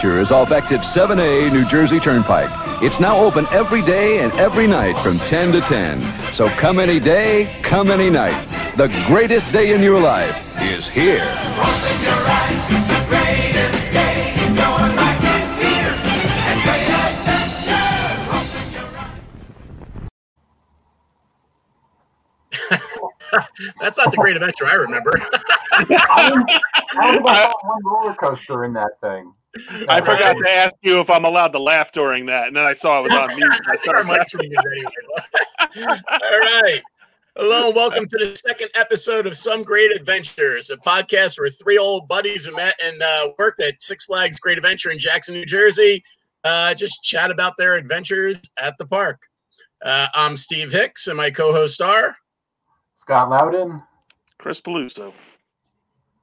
Adventure is off exit 7A, New Jersey Turnpike. It's now open every day and every night from 10 to 10. So come any day, come any night. The greatest day in your life is here. Open your eyes, the greatest day in your life here. And Great Adventure, open your eyes. That's not the great adventure I remember. I was, I was about one roller coaster in that thing. I forgot to ask you if I'm allowed to laugh during that, and then I saw it was on mute. I I started mics muted anyway. All right. Hello and welcome to the second episode of Some Great Adventures, a podcast where three old buddies who met and uh, worked at Six Flags Great Adventure in Jackson, New Jersey, uh, just chat about their adventures at the park. Uh, I'm Steve Hicks, and my co-host are. Scott Loudon. Chris Peluso.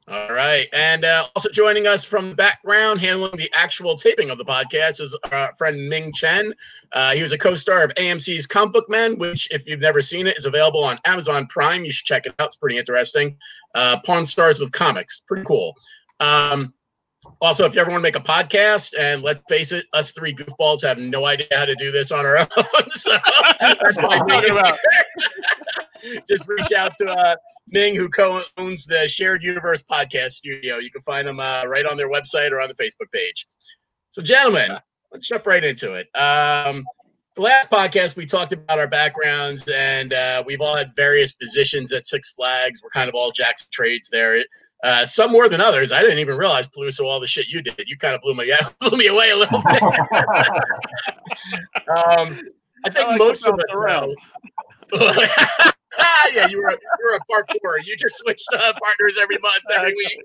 All right, and uh, also joining us from the background, handling the actual taping of the podcast, is our friend Ming Chen. Uh, he was a co-star of AMC's Comic Book Men, which, if you've never seen it, is available on Amazon Prime. You should check it out; it's pretty interesting. Uh, Pawn Stars with Comics, pretty cool. Um, also, if you ever want to make a podcast, and let's face it, us three goofballs have no idea how to do this on our own, so that's why is Talking about- just reach out to uh, Ming, who co-owns the Shared Universe podcast studio. You can find them uh, right on their website or on the Facebook page. So, gentlemen, let's jump right into it. Um, the last podcast we talked about our backgrounds, and uh, we've all had various positions at Six Flags. We're kind of all Jackson trades there. Uh, some more than others. I didn't even realize Peluso all the shit you did. You kind of blew me blew me away a little bit. um, I think I like most of us bounce know. yeah, you were a, you were a parkour. You just switched uh, partners every month, every week.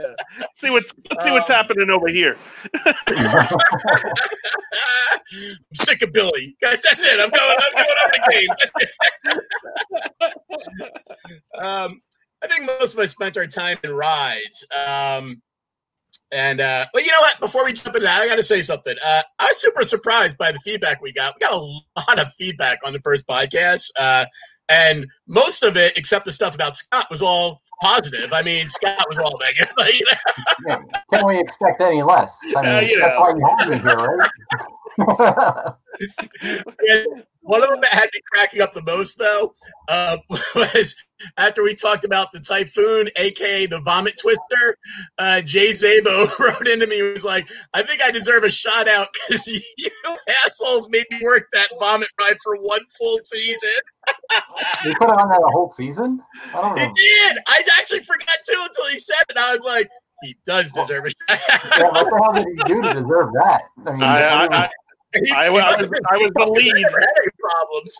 Yeah. See what's let's see what's Um, happening over here. I'm sick of Billy. Guys, that's it. I'm going. I'm going over the game. um, I think most of us spent our time in rides. Um, and uh, but you know what? Before we jump into that, I got to say something. Uh, I was super surprised by the feedback we got. We got a lot of feedback on the first podcast, uh, and most of it, except the stuff about Scott, was all positive. I mean, Scott was all negative. you know? Yeah, Can we expect any less? I mean, Uh, you that's know. why you have me here, right? One of them that had me cracking up the most, though, uh, was after we talked about the typhoon, aka the vomit twister. Uh, Jay Zabo wrote into me and was like, "I think I deserve a shout out because you assholes made me work that vomit ride for one full season." You put on that a whole season? I don't know. He did. I actually forgot too until he said it. I was like, "He does deserve a shout Yeah, what the hell did he do to deserve that? I mean, I, I, everyone- I, I, was, I was I was the lead. Any problems.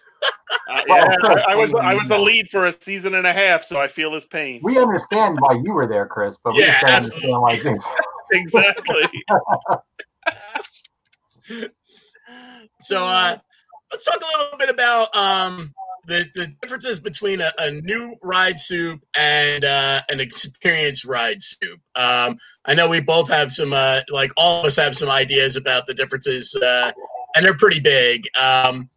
Uh, yeah, I, I was I was the lead for a season and a half, so I feel his pain. we understand why you were there, Chris, but we Yeah, just don't understand why this. Exactly. So uh, let's talk a little bit about um, the, the differences between a, a new ride soup and uh, an experienced ride soup. Um, I know we both have some, uh, like all of us have some ideas about the differences, uh, and they're pretty big. Um,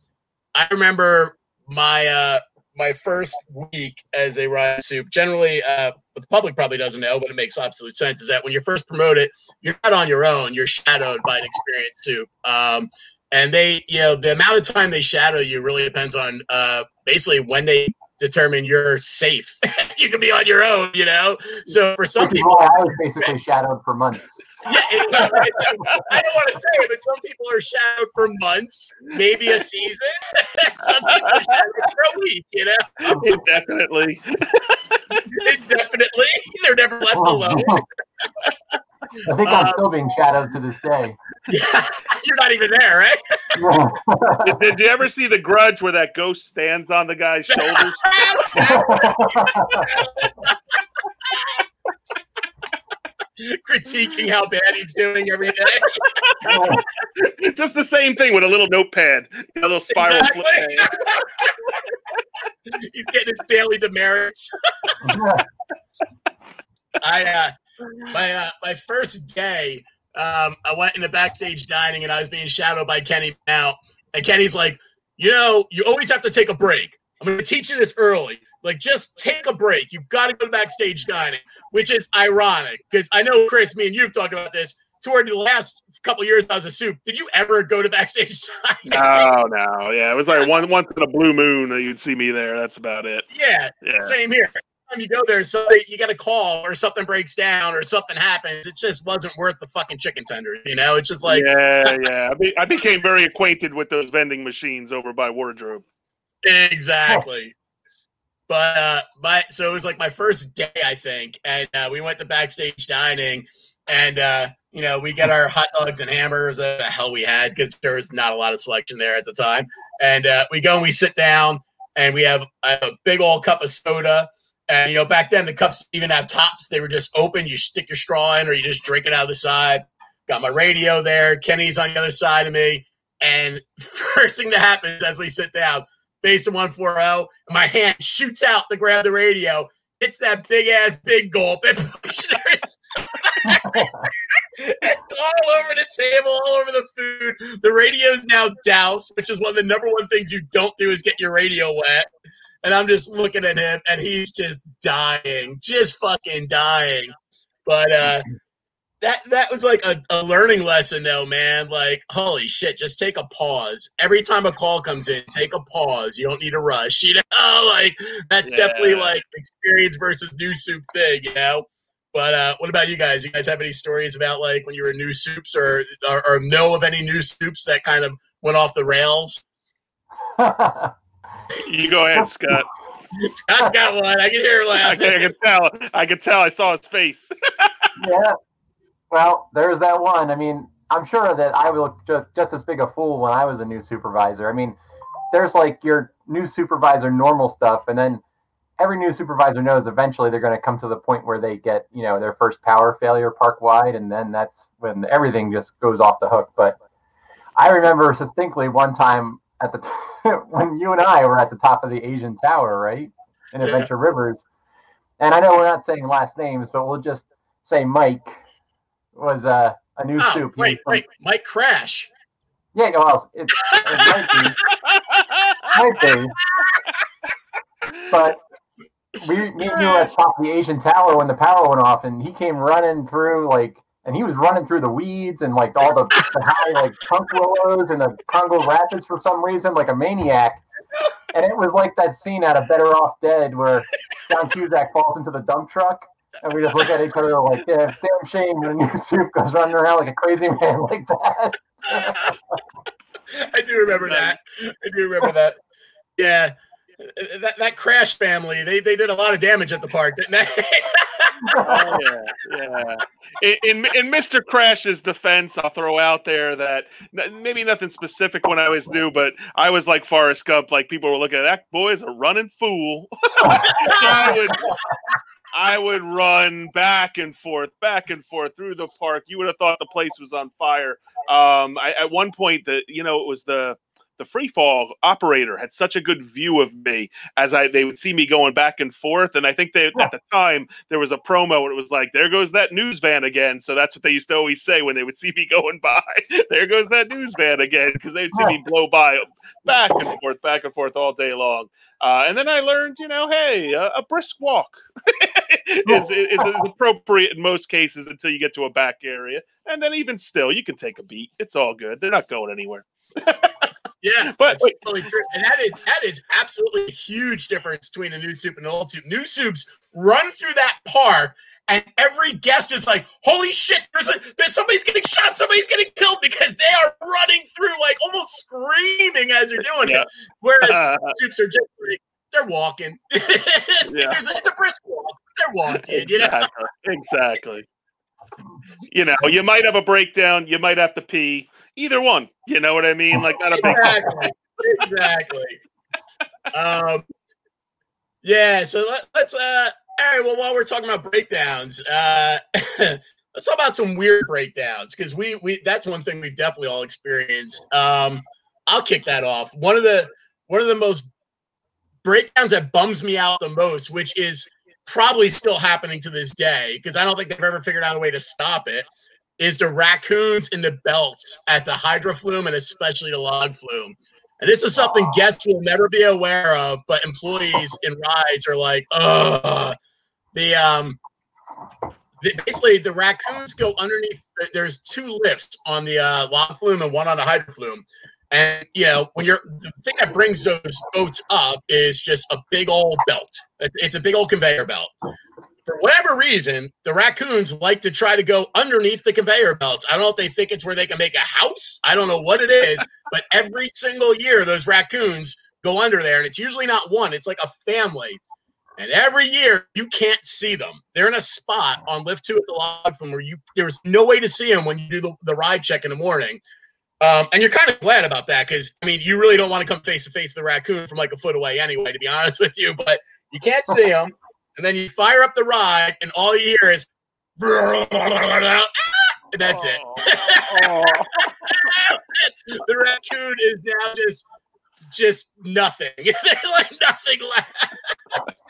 I remember my uh, my first week as a ride soup. Generally, uh, what the public probably doesn't know, but it makes absolute sense. Is that when you're first promoted, you're not on your own. You're shadowed by an experienced soup. Um, and they, you know, the amount of time they shadow you really depends on uh, basically when they determine you're safe. you can be on your own, you know. So for some people, why I was basically shadowed for months. Yeah, it, I don't want to say it, but some people are shadowed for months, maybe a season. some people are shadowed for a week. You know, Indefinitely. indefinitely. They're never left alone. I think I'm Um, still being shadowed to this day. You're not even there, right? Did, did you ever see the Grudge where that ghost stands on the guy's shoulders? Critiquing how bad he's doing every day. Just the same thing with a little notepad, a little spiral Exactly. flip pad. he's getting his daily demerits. I uh my uh, my first day, um, I went in the backstage dining and I was being shadowed by Kenny Mount. And Kenny's like, you know, you always have to take a break. I'm gonna teach you this early. Like, just take a break. You've got to go to backstage dining, which is ironic because I know Chris, me and you've talked about this. Toward the last couple years I was a soup. Did you ever go to backstage dining? No, no, yeah, it was like one once in a blue moon that you'd see me there. That's about it. Yeah, Yeah, Same here. Time you go there, so you got a call or something breaks down or something happens. It just wasn't worth the fucking chicken tenders. You know, it's just like yeah, yeah. I, be, I became very acquainted with those vending machines over by wardrobe. exactly. But uh, my so it was like my first day, I think, and uh, we went to backstage dining, and uh, you know we get our hot dogs and hamburgers. Uh, the hell we had because there was not a lot of selection there at the time, and uh, we go and we sit down, and we have, have a big old cup of soda. And you know, back then the cups didn't even have tops; they were just open. You stick your straw in, or you just drink it out of the side. Got my radio there. Kenny's on the other side of me, and first thing that happens as we sit down, based on one four zero, my hand shoots out to grab the radio. Hits that big ass big gulp and pushes. it's all over the table, all over the food. The radio's now doused, which is one of the number one things you don't do is get your radio wet. And I'm just looking at him, and he's just dying, just fucking dying. But uh, that that was like a, a learning lesson, though, man. Like, holy shit, just take a pause. Every time a call comes in, take a pause. You don't need to rush. You know, like that's definitely like experience versus new soup thing. You know. But uh, what about you guys? You guys have any stories about like when you were new soups, or, or or know of any new soups that kind of went off the rails? You go ahead, Scott. Scott's got one. I can hear her I can, I can tell. I can tell. I saw his face. yeah. Well, there's that one. I mean, I'm sure that I was just, just as big a fool when I was a new supervisor. I mean, there's like your new supervisor normal stuff, and then every new supervisor knows eventually they're going to come to the point where they get, you know, their first power failure park wide, and then that's when everything just goes off the hook. But I remember distinctly one time at the t- when you and I were at the top of the Asian Tower, right, in Yeah. Adventure Rivers, and I know we're not saying last names, but we'll just say Mike was uh, a new Oh, soup. Wait, from- wait, Mike Crash. Yeah, well, it, it might be, might be. But we, me and you were at top of the Asian Tower when the power went off, and he came running through like, and he was running through the weeds and like all the, the high like trunk willows and the Congo rapids for some reason, like a maniac. And it was like that scene out of Better Off Dead where John Cusack falls into the dump truck, and we just look at each other like, yeah, damn shame when new soup goes running around like a crazy man like that. I do remember that. I do remember that. Yeah. That, that crash family, they, they did a lot of damage at the park, didn't they? Oh, yeah, yeah. In, in Mr. Crash's defense, I'll throw out there that maybe nothing specific when I was new, but I was like Forrest Gump. Like people were looking at that boy is a running fool. I would I would run back and forth, back and forth through the park. You would have thought the place was on fire. Um, I, at one point, the you know it was the the free fall operator had such a good view of me as I they would see me going back and forth, and I think they at the time there was a promo where it was like, "There goes that news van again." So that's what they used to always say when they would see me going by. there goes that news van again because they'd see me blow by back and forth, back and forth all day long. Uh, and then I learned, you know, hey, a, a brisk walk is, is, is appropriate in most cases until you get to a back area, and then even still, you can take a beat. It's all good. They're not going anywhere. yeah, But- that's totally true. And that is that is absolutely a huge difference between a new soup and an old soup. New soups run through that park and every guest is like, "Holy shit! There's a there's somebody's getting shot, somebody's getting killed," because they are running through like almost screaming as they're doing Yeah. it. Whereas Uh, suits are just like they're walking. it's, Yeah. it's a brisk walk. They're walking. You know. exactly. exactly. You know, you might have a breakdown. You might have to pee. Either one. You know what I mean? Like not a big. exactly. exactly. Um, yeah. So let, let's. Uh, all right. Well, while we're talking about breakdowns, uh, let's talk about some weird breakdowns because we we that's one thing we've definitely all experienced. Um, I'll kick that off. One of the one of the most breakdowns that bums me out the most, which is probably still happening to this day because I don't think they've ever figured out a way to stop it, is the raccoons in the belts at the hydro flume and especially the log flume. And this is something guests will never be aware of, but employees in rides are like, ugh. The um, the, basically the raccoons go underneath. There's two lifts on the uh, log flume and one on the hydro flume. And you know, when you're the thing that brings those boats up is just a big old belt. It's a big old conveyor belt. For whatever reason, the raccoons like to try to go underneath the conveyor belts. I don't know if they think it's where they can make a house. I don't know what it is, but every single year those raccoons go under there, and it's usually not one. It's like a family. And every year you can't see them. They're in a spot on lift two at the log flume where you there's no way to see them when you do the, the ride check in the morning. Um, and you're kind of glad about that because I mean you really don't want to come face to face with the raccoon from like a foot away anyway, to be honest with you. But you can't see them, and then you fire up the ride, and all you hear is, and that's it. The raccoon is now just just nothing. They're like nothing left.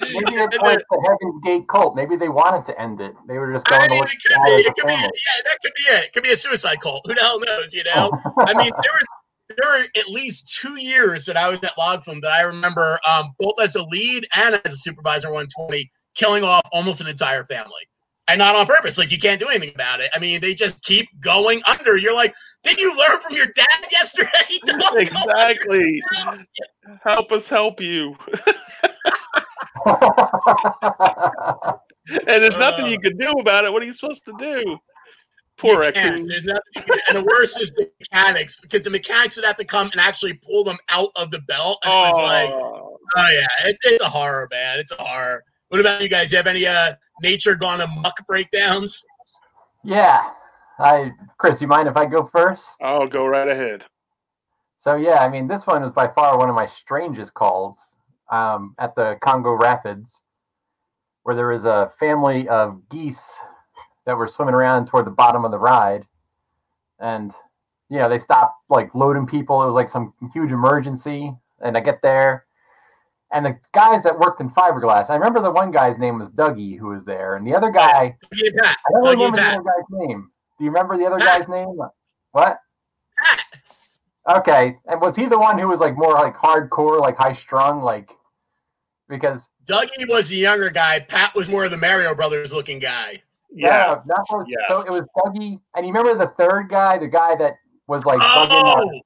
Maybe it's like the Heaven's Gate cult. Maybe they wanted to end it. They were just going I mean, look it could be. it It as a could be. Yeah, that could be it. It could be a suicide cult. Who the hell knows? You know. I mean, there was there were at least two years that I was at Log Flume that I remember um, both as a lead and as a supervisor 120 killing off almost an entire family. And not on purpose. Like you can't do anything about it. I mean, they just keep going under. You're like, did you learn from your dad yesterday? Exactly. Help us help you. And there's nothing uh. you can do about it. What are you supposed to do? Poor You There's nothing you can do. And the worst is the mechanics because the mechanics would have to come and actually pull them out of the belt. And it was like, Oh, oh yeah, it's it's a horror, man. It's a horror. What about you guys? You have any uh nature gone amok breakdowns? yeah. I Chris, you mind if I go first? oh, go right ahead. So yeah, I mean, this one was by far one of my strangest calls um, at the Congo Rapids, where there was a family of geese that were swimming around toward the bottom of the ride, and you know they stopped like loading people. It was like some huge emergency, and I get there, and the guys that worked in fiberglass. I remember the one guy's name was Dougie, who was there, and the other guy. Dougie. I don't Dougie remember and the other guy's name. Do you remember the other Pat. guy's name? What? Pat. Okay, and was he the one who was like more like hardcore, like high strung, like because Dougie was the younger guy. Pat was more of the Mario Brothers looking guy. Yeah. that was Yeah. so it was Dougie, and you remember the third guy, the guy that was like bugging Oh, the- the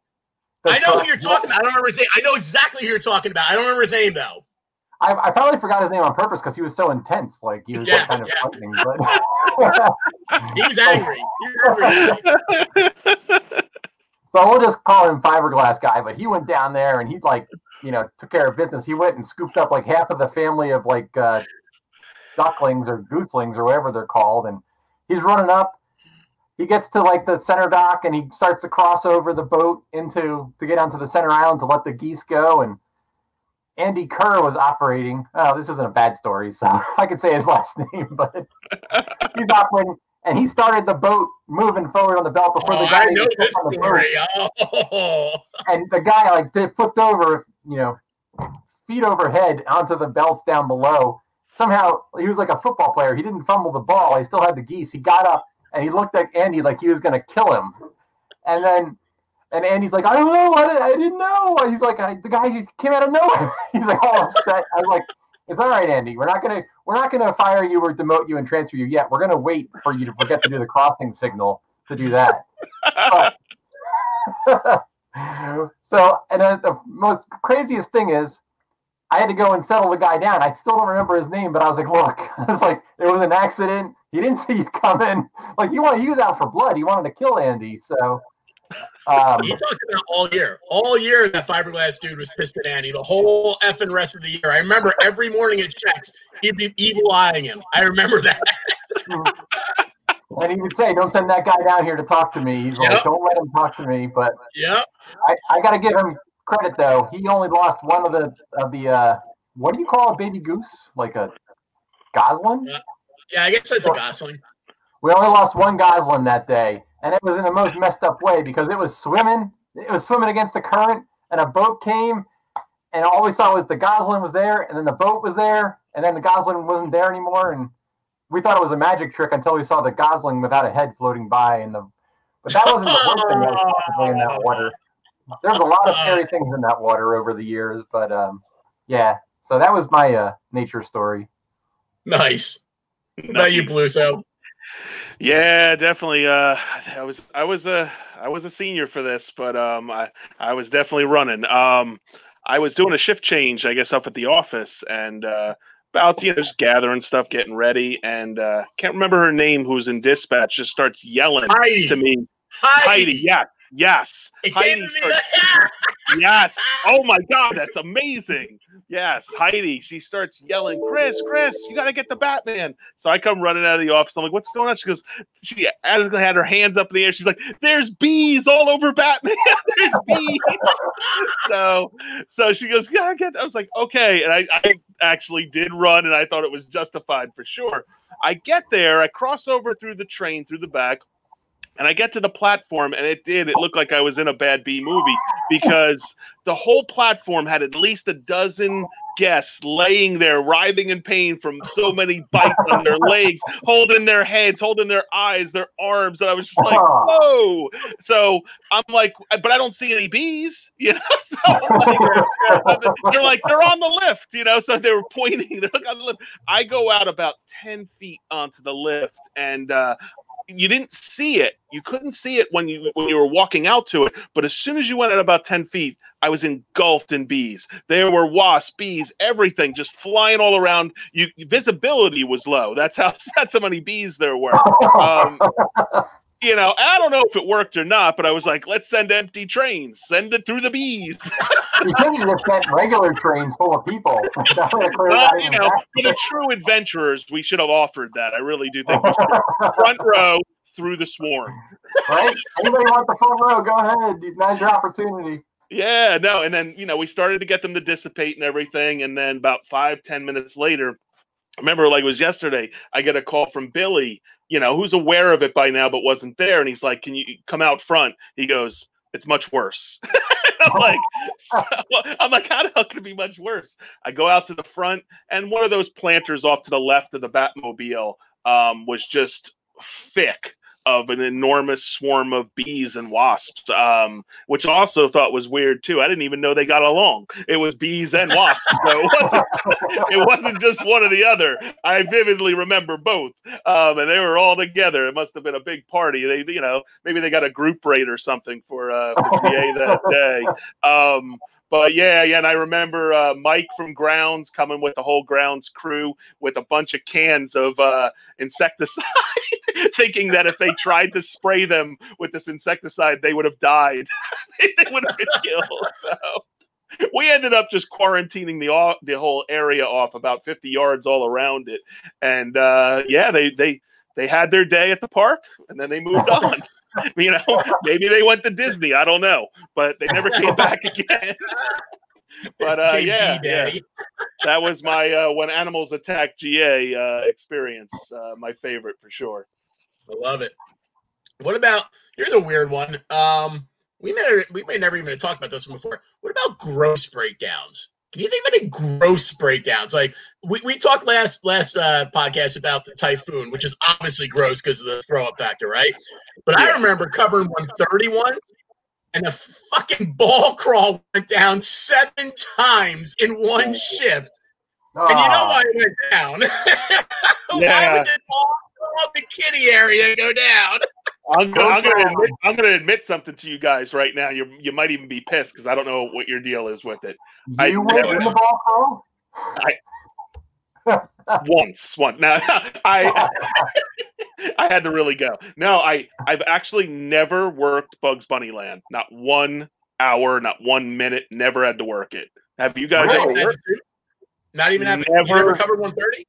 I know who you're talking about. I don't remember his name. I know exactly who you're talking about. I don't remember his name though. I, I probably forgot his name on purpose because he was so intense, like he was Yeah, like kind of yeah. frightening. But He angry. He was angry. so we'll just call him fiberglass guy. But he went down there and he like you know took care of business. He went and scooped up like half of the family of like uh, ducklings or gooselings or whatever they're called, and he's running up. He gets to like the center dock and he starts to cross over the boat into to get onto the center island to let the geese go. And Andy Kerr was operating. Oh, this isn't a bad story, so I could say his last name, but he's operating and he started the boat moving forward on the belt before Oh, the guy I know this story. Oh, and the guy like they flipped over, you know, feet overhead onto the belts down below. Somehow he was like a football player. He didn't fumble the ball. He still had the geese. He got up and he looked at Andy like he was going to kill him. And then, and Andy's like, I don't know. I, I didn't know. He's like, the guy came out of nowhere. He's like all upset. I was like, it's all right, Andy. We're not gonna we're not gonna fire you or demote you and transfer you yet. We're gonna wait for you to forget to do the crossing signal to do that. so, and then the most craziest thing is, I had to go and settle the guy down. I still don't remember his name, but I was like, look, it's like, there was an accident. He didn't see you coming. Like you want he was out for blood. He wanted to kill Andy. So um, He talked about all year. All year that fiberglass dude was pissed at Andy. The whole effing rest of the year. I remember every morning at checks, he'd be evil eyeing him. I remember that. and he would say, "Don't send that guy down here to talk to me." He's like, "Don't let him talk to me." But yeah, I, I got to give him credit though. He only lost one of the of the uh, what do you call a baby goose? Like a goslin? Yeah. Yeah, I guess that's a Gosling. We only lost one goslin that day, and it was in the most messed up way because it was swimming. It was swimming against the current, and a boat came, and all we saw was the goslin was there, and then the boat was there, and then the goslin wasn't there anymore, and we thought it was a magic trick until we saw the gosling without a head floating by, and the but that wasn't the worst thing that was possibly in that water. There's a lot of scary things in that water over the years, but um, yeah. So that was my uh, nature story. Nice. About you, Blue? So Yeah, definitely. Uh, I was I was a I was a senior for this, but um, I I was definitely running. Um, I was doing a shift change, I guess, up at the office, and uh, about you know just gathering stuff, getting ready, and uh, can't remember her name, who's in dispatch, just starts yelling Heidi. to me, Heidi. Heidi. Yeah, yes, It Heidi came to me starts that- yes. Oh my God, that's amazing. Yes, Heidi. She starts yelling, "Chris, Chris, you got to get the Batman!" So I come running out of the office. I'm like, "What's going on?" She goes, "She had had her hands up in the air. She's like, there's bees all over Batman. there's bees." so, so she goes, "Yeah, I get." I was like, "Okay," and I, I actually did run, and I thought it was justified for sure. I get there, I cross over through the train through the back. And I get to the platform, and it did. It looked like I was in a bad B movie because the whole platform had at least a dozen guests laying there, writhing in pain from so many bites on their legs, holding their heads, holding their eyes, their arms. And I was just like, whoa. So I'm like, but I don't see any bees, you know? So like, they're like, they're on the lift, you know? So they were pointing, they're like on the lift. I go out about 10 feet onto the lift, and uh, you didn't see it. You couldn't see it when you when you were walking out to it. But as soon as you went at about ten feet, I was engulfed in bees. There were wasps, bees, everything just flying all around. You visibility was low. That's how that's how many bees there were. Um, you know, I don't know if it worked or not, but I was like, let's send empty trains, send it through the bees. You could have just sent regular trains full of people. That would have cleared well, you know, for the true adventurers, we should have offered that. I really do think front row through the swarm. right? Anybody want the front row? Go ahead. Now's your opportunity. Yeah, no, and then you know we started to get them to dissipate and everything, and then about five ten minutes later, I remember like it was yesterday, I get a call from Billy, you know, who's aware of it by now but wasn't there, and he's like, "Can you come out front?" He goes, "It's much worse." I'm like, I'm like, how the hell can it be much worse? I go out to the front, and one of those planters off to the left of the Batmobile um, was just thick of an enormous swarm of bees and wasps, um, which I also thought was weird too. I didn't even know they got along. It was bees and wasps, so it wasn't, it wasn't just one or the other. I vividly remember both, um, and they were all together. It must have been a big party. They, you know, maybe they got a group rate or something for uh, for GA that day. Um, but yeah, yeah, and I remember uh, Mike from Grounds coming with the whole Grounds crew with a bunch of cans of uh, insecticide, thinking that if they tried to spray them with this insecticide, they would have died. they would have been killed. So we ended up just quarantining the the whole area off about 50 yards all around it, and uh, yeah, they they they had their day at the park, and then they moved on. you know, maybe they went to Disney. I don't know, but they never came back again. but uh, yeah, yeah, that was my uh, when animals attack GA uh, experience. Uh, my favorite for sure. I love it. What about here's a weird one. Um, we may we may never even talk about this one before. What about gross breakdowns? Can you think of any gross breakdowns? Like we, we talked last last uh, podcast about the typhoon, which is obviously gross because of the throw up factor, right? But I remember covering 131 and the fucking ball crawl went down seven times in one shift. And you know why it went down? why would the ball crawl the kitty area go down? I'm, go- I'm gonna admit, I'm gonna admit something to you guys right now. You you might even be pissed because I don't know what your deal is with it. I you went never- in the ball crawl? once. Once. Now I I had to really go. No, I I've actually never worked Bugs Bunny Land. Not one hour, not one minute. Never had to work it. Have you guys Really? ever worked? true. Not even having you Never. never covered 130?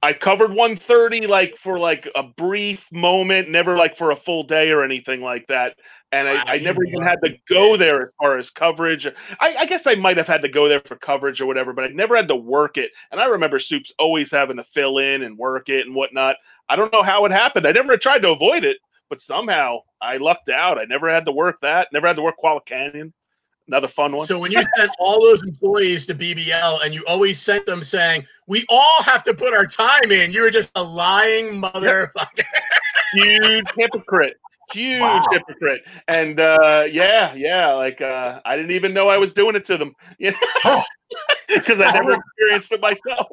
I covered 130 like for like a brief moment, never like for a full day or anything like that. And I, I never even had to go there as far as coverage. I, I guess I might have had to go there for coverage or whatever, but I never had to work it. And I remember Soups always having to fill in and work it and whatnot. I don't know how it happened. I never tried to avoid it, but somehow I lucked out. I never had to work that. Never had to work Koala Canyon. Another fun one. So when you sent all those employees to BBL and you always sent them saying, we all have to put our time in, you were just a lying motherfucker. huge hypocrite. Huge Wow. hypocrite. And uh yeah yeah like uh i didn't even know i was doing it to them. You know? Because i never experienced it myself.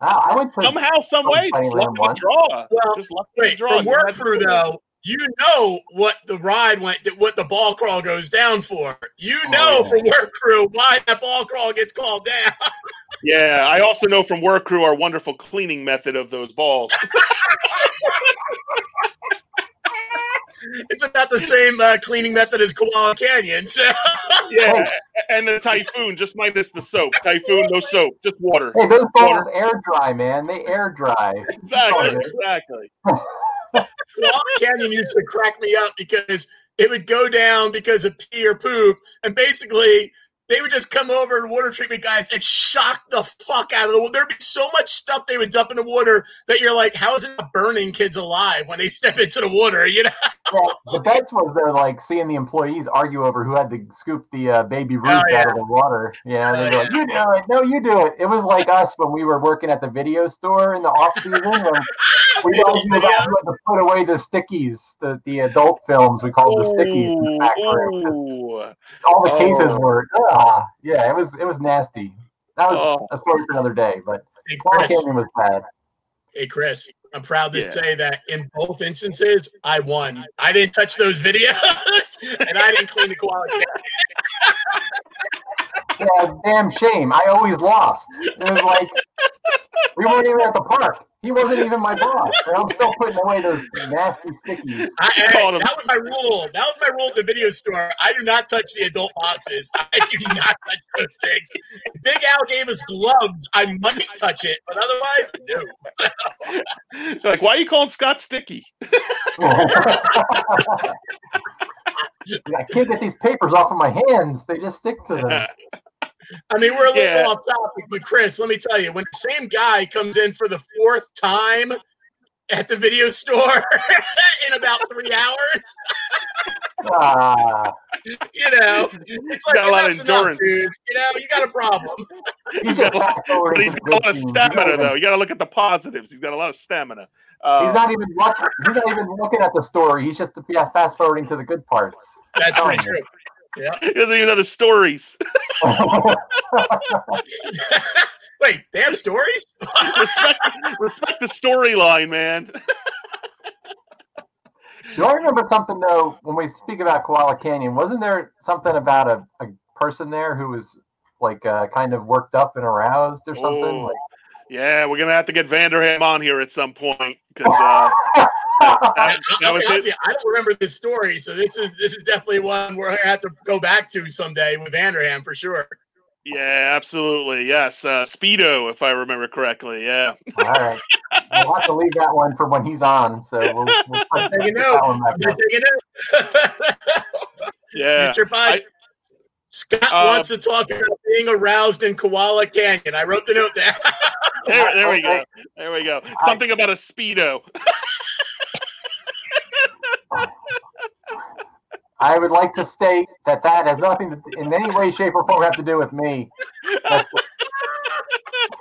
Wow, I went to somehow some way just Land luck of the draw. Well, just luck of the Wait, draw. from You work crew though, you know what the ride went, what the ball crawl goes down for. You Oh, know yeah. from work crew why that ball crawl gets called down. yeah i also know from work crew our wonderful cleaning method of those balls It's about the same uh, cleaning method as Koala Canyon. So yeah and the typhoon just minus the soap typhoon no soap just water Hey, those balls Water. air dry, man. They air dry. exactly Oh, exactly Koala Canyon used to crack me up because it would go down because of pee or poop, and basically they would just come over, water treatment guys, and shock the fuck out of the water. There'd be so much stuff they would dump in the water that you're like, how is it not burning kids alive when they step into the water? You know? Yeah, the best was they're like seeing the employees argue over who had to scoop the uh, baby Ruth yeah. out of the water. Yeah, Oh, they were like, "You do it, no, you do it." It was like us when we were working at the video store in the off season. When we Adult argued about who had to put away the stickies, the, the adult films we called the stickies. In the back room. All the cases Oh. were, ah, yeah, it was it was nasty. That was Oh. a story for another day, but Hey, Koala Chris, was bad. hey, Chris, I'm proud to Yeah. say that in both instances, I won. I didn't touch those videos, and I didn't clean the Koala Canyon. Yeah, damn shame. I always lost. It was like we weren't even at the park. He wasn't even my boss, and I'm still putting away those nasty stickies. I, I- that was my rule. That was my rule at the video store. I do not touch the adult boxes. I do not touch those things. Big Al gave us gloves. I might touch it, but otherwise, no. like why are you calling scott sticky I can't get these papers off of my hands. They just stick to them. I mean, we're a little Yeah. off topic, but Chris, let me tell you, when the same guy comes in for the fourth time at the video store in about three hours, Ah, you know, it's like Got a lot of enough's enough, endurance. dude. You know, you got a problem. he's got a lot- but he's to got a lot of stamina though you got to look at the positives he's got a lot of stamina even- uh, He's not even watching. He's not even looking at the story. He's just fast forwarding to the good parts. That's pretty true. he doesn't even know the stories Wait, they have stories? respect, respect the storyline man Do I remember something though? When we speak about Koala Canyon, wasn't there something about a, a person there who was like uh, kind of worked up and aroused or something? Oh. Like, yeah we're gonna have to get vanderham on here at some point because uh, that, I, that was I, his I don't remember this story, so this is this is definitely one we're gonna have to go back to someday with Vanderham for sure. yeah absolutely yes uh, speedo if i remember correctly yeah all right, we'll have to leave that one for when he's on. So we'll, we'll put Taking that note. one back You're taking it. yeah Future pipe. I- Scott Uh, wants to talk about being aroused in Koala Canyon. I wrote the note there. there, there we go there we go something about a speedo I would like to state that that has nothing to, in any way, shape, or form have to do with me. That's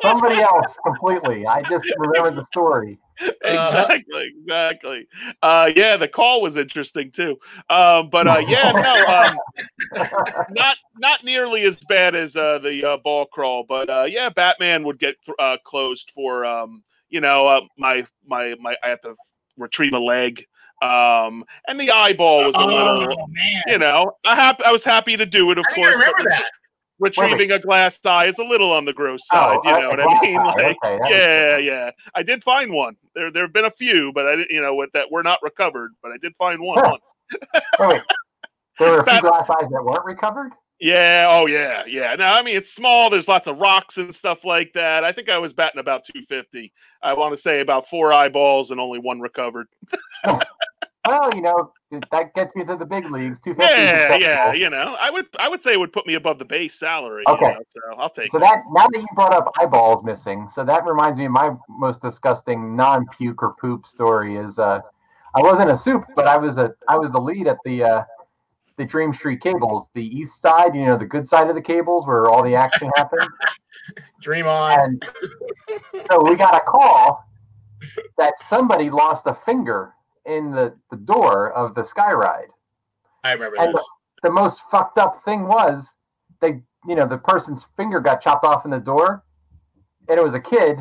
somebody else completely. I just remember the story. exactly, exactly. Uh, yeah, the call was interesting too. Um, but uh, yeah, no, um, not not nearly as bad as uh, the uh, ball crawl. But uh, yeah, Batman would get uh, closed for um, you know uh, my my my. I have to retrieve a leg, um, and the eyeball was a little. Oh man, You know, I hap- I was happy to do it, of I think course. I remember that. retrieving a glass eye is a little on the gross side. Oh, you know a what I mean? Like, okay, yeah, sense. yeah. I did find one. There, there have been a few, but I didn't, you know, with that were not recovered. But I did find one Huh. once. Wait, wait. There were a few glass eyes that weren't recovered. Yeah. Oh, yeah, yeah. Now, I mean, it's small. There's lots of rocks and stuff like that. I think I was batting about 250. I want to say about four eyeballs and only one recovered. Well, you know that gets you to the big leagues. Two fifty. Yeah, yeah. You know, I would, I would say it would put me above the base salary. you Okay. know, so I'll take. So it. that now that you brought up eyeballs missing, so that reminds me of my most disgusting non-puke or poop story is uh I wasn't a soup, but I was a I was the lead at the uh the Dream Street cables, the east side, you know, the good side of the cables where all the action happened. Dream on. And so we got a call that somebody lost a finger in the, the door of the sky ride. I remember and this. the most fucked up thing was they you know the person's finger got chopped off in the door and it was a kid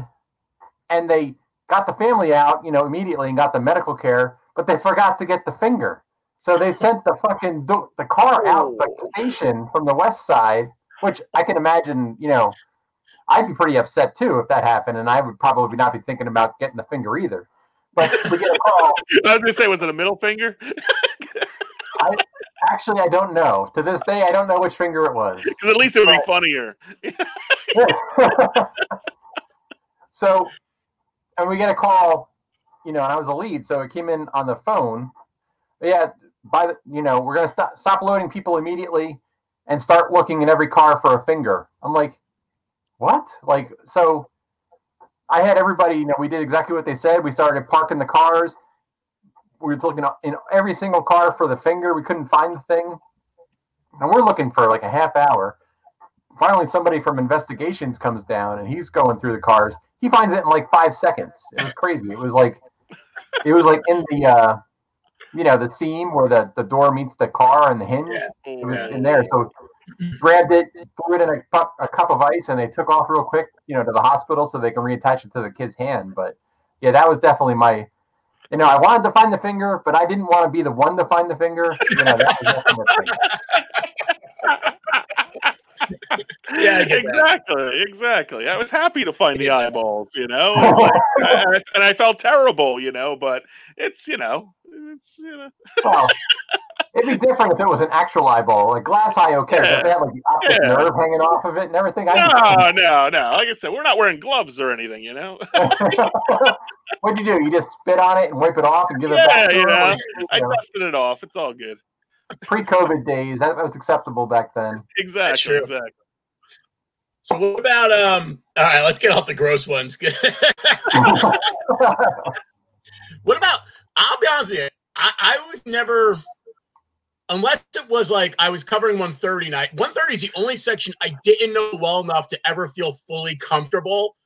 and they got the family out you know immediately and got the medical care but they forgot to get the finger so they sent the fucking do- the car out the oh. station from the west side which i can imagine you know i'd be pretty upset too if that happened and i would probably not be thinking about getting the finger either but we get a call I was gonna say, was it a middle finger? actually i don't know to this day i don't know which finger it was Because at least it would be funnier. so, and we get a call, you know, and I was a lead, so it came in on the phone. Yeah, by the, you know, we're gonna stop stop loading people immediately and start looking in every car for a finger. I'm like, what? Like, so I had everybody, you know, we did exactly what they said. We started parking the cars. We were looking in every single car for the finger. We couldn't find the thing, and we're looking for like a half hour finally somebody from investigations comes down and he's going through the cars he finds it in like five seconds it was crazy it was like it was like in the uh you know the seam where the, the door meets the car and the hinge Yeah. it was in there so grabbed it threw it in a cup, a cup of ice and they took off real quick you know to the hospital so they can reattach it to the kid's hand but yeah that was definitely my you know i wanted to find the finger but i didn't want to be the one to find the finger you know that was definitely. Yeah, I that. exactly, exactly. I was happy to find the eyeballs, you know, and, I- felt terrible, you know, but it's, you know, it's, you know, Well, it'd be different if it was an actual eyeball, like glass eye. Okay, but if they have like the optic Yeah. nerve hanging off of it and everything. I no, no, no. Like I said, we're not wearing gloves or anything, you know. What'd you do? You just spit on it and wipe it off and give it back to you know, I you dusted it off. It's all good. pre-COVID days, that was acceptable back then. Exactly, exactly. So what about um? All right, let's get off the gross ones. what about? I'll be honest with you. I, I was never, unless it was like I was covering 130 night. 130 is the only section I didn't know well enough to ever feel fully comfortable.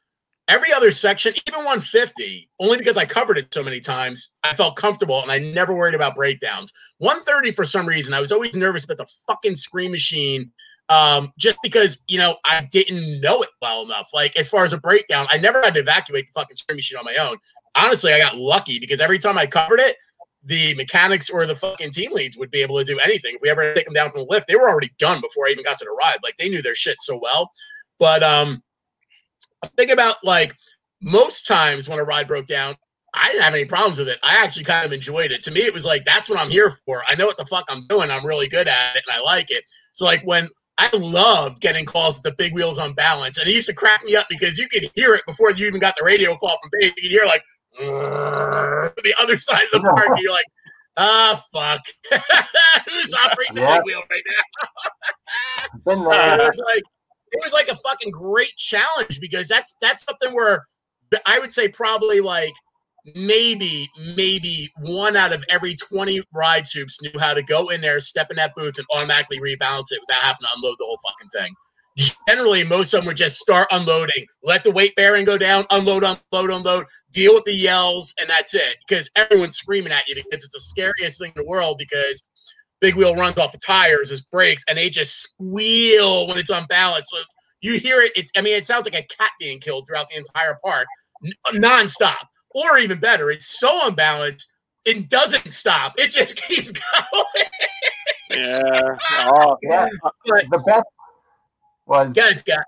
Every other section, even 150, only because I covered it so many times, I felt comfortable and I never worried about breakdowns. 130, for some reason, I was always nervous about the fucking screen machine um, just because you know I didn't know it well enough. Like as far as a breakdown, I never had to evacuate the fucking screen machine on my own. Honestly, I got lucky because every time I covered it, the mechanics or the fucking team leads would be able to do anything. If we ever take them down from the lift, they were already done before I even got to the ride. Like they knew their shit so well. But um, I'm thinking about like most times when a ride broke down, I didn't have any problems with it. I actually kind of enjoyed it. To me, it was like that's what I'm here for. I know what the fuck I'm doing. I'm really good at it, and I like it. So like when I loved getting calls at the big wheels on balance, and it used to crack me up because you could hear it before you even got the radio call from base. You could hear like the other side of the park, and you're like, ah, fuck, who's operating the big wheel right now? It was like it was like a fucking great challenge because that's that's something where I would say probably like maybe maybe one out of every 20 ride soups knew how to go in there step in that booth and automatically rebalance it without having to unload the whole fucking thing. Generally most of them would just start unloading let the weight bearing go down unload unload unload deal with the yells and that's it because everyone's screaming at you because it's the scariest thing in the world because big wheel runs off of tires as brakes and they just squeal when it's unbalanced. So you hear it it's i mean it sounds like a cat being killed throughout the entire park n- nonstop. Or even better it's so unbalanced it doesn't stop. It just keeps going. Yeah. Oh, Yeah, But- the best was Yeah, it's got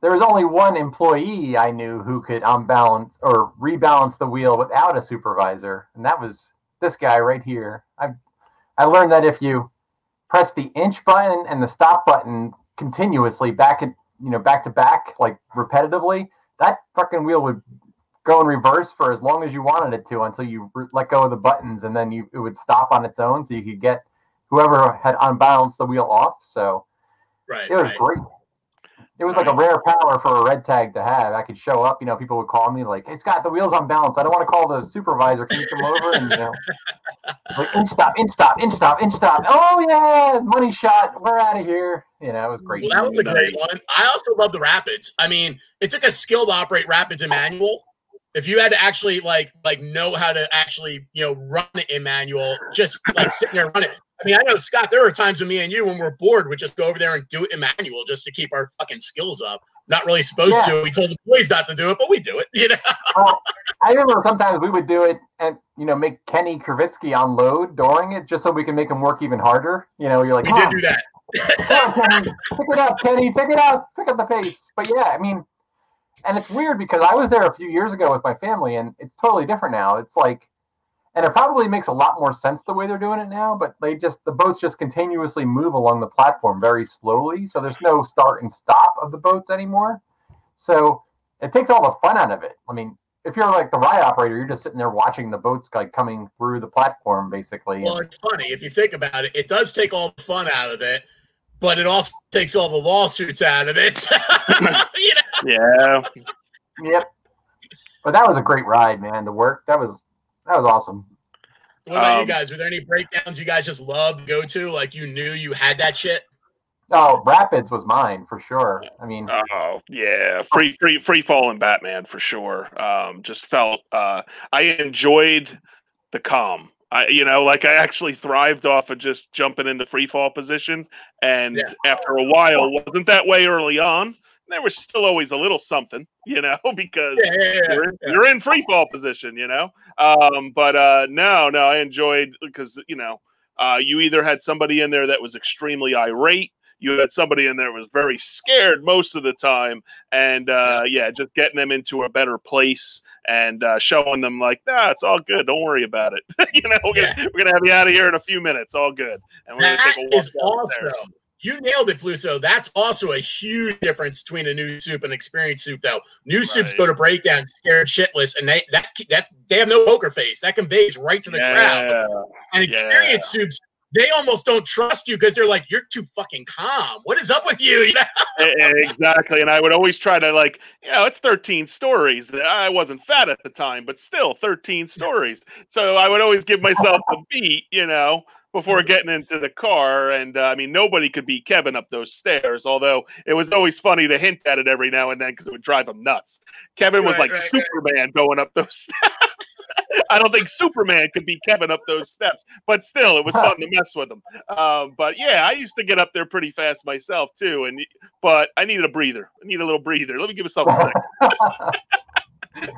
there was only one employee I knew who could unbalance or rebalance the wheel without a supervisor, and that was this guy right here. I I learned that if you press the inch button and the stop button continuously back and you know back to back like repetitively, that fucking wheel would go in reverse for as long as you wanted it to until you let go of the buttons, and then you it would stop on its own, so you could get whoever had unbalanced the wheel off. So right. it was right. great. It was like a rare power for a red tag to have. I could show up, you know, people would call me like, "Hey Scott, the wheels on balance. I don't want to call the supervisor. Can you come over and you know, like inch stop, inch stop, inch stop, inch stop. Oh yeah, money shot. We're out of here. You know, it was great. Well, that was a great one. I also love the rapids. I mean, it took a skill to operate rapids in manual. If you had to actually like like know how to actually you know run it in manual, just like sitting there running it. I mean, I know Scott. There are times when me and you, when we're bored, would just go over there and do it in manual just to keep our fucking skills up. Not really supposed Yeah. to. We told the boys not to do it, but we do it. You know. Well, I remember sometimes we would do it and you know make Kenny Kravitsky unload during it just so we can make him work even harder. You know, you're like, We "Come did do that. Kenny, pick it up, Kenny, pick it up, pick up the pace. But yeah, I mean, and it's weird because I was there a few years ago with my family, and it's totally different now. It's like, and it probably makes a lot more sense the way they're doing it now. But they just the boats just continuously move along the platform very slowly, so there's no start and stop of the boats anymore. So it takes all the fun out of it. I mean. If you're like the ride operator, you're just sitting there watching the boats like coming through the platform, basically. Well, it's funny if you think about it. It does take all the fun out of it, but it also takes all the lawsuits out of it. you know. Yeah. Yep. But that was a great ride, man. The work that was that was awesome. What about you Um, guys? Were there any breakdowns you guys just loved to go to? Like you knew you had that shit? Oh, Rapids was mine for sure. I mean, Oh yeah, free free free falling Batman for sure. Um, just felt uh, I enjoyed the calm. I you know like I actually thrived off of just jumping into free fall position, and Yeah. after a while wasn't that way early on. There was still always a little something, you know, because Yeah, yeah, yeah. you're in, you're in free fall position, you know. Um, but uh, no, no, I enjoyed because you know uh, you either had somebody in there that was extremely irate, you had somebody in there that was very scared most of the time, and uh, yeah, just getting them into a better place and uh, showing them like, nah, it's all good, don't worry about it. you know, we're gonna, we're gonna have you out of here in a few minutes, all good, and we're gonna take a walk is downstairs. also you nailed it, Peluso. That's also a huge difference between a new soup and experienced soup, though. New soups Right. go to breakdown scared shitless, and they that that they have no poker face. That conveys right to the crowd. Yeah, And Yeah. experienced soups, they almost don't trust you because they're like, "You're too fucking calm. What is up with you?" You know? Exactly. And I would always try to like, you know, it's 13 stories. I wasn't fat at the time, but still 13 stories. So I would always give myself a beat, you know, before getting into the car. And uh, I mean, nobody could beat Kevin up those stairs, although it was always funny to hint at it every now and then because it would drive him nuts. Kevin was Right, like right, right. Superman going up those steps. I don't think Superman could beat Kevin up those steps, but still, it was fun to mess with him. Um, but yeah, I used to get up there pretty fast myself too, and but I needed a breather. I need a little breather. Let me give myself a second.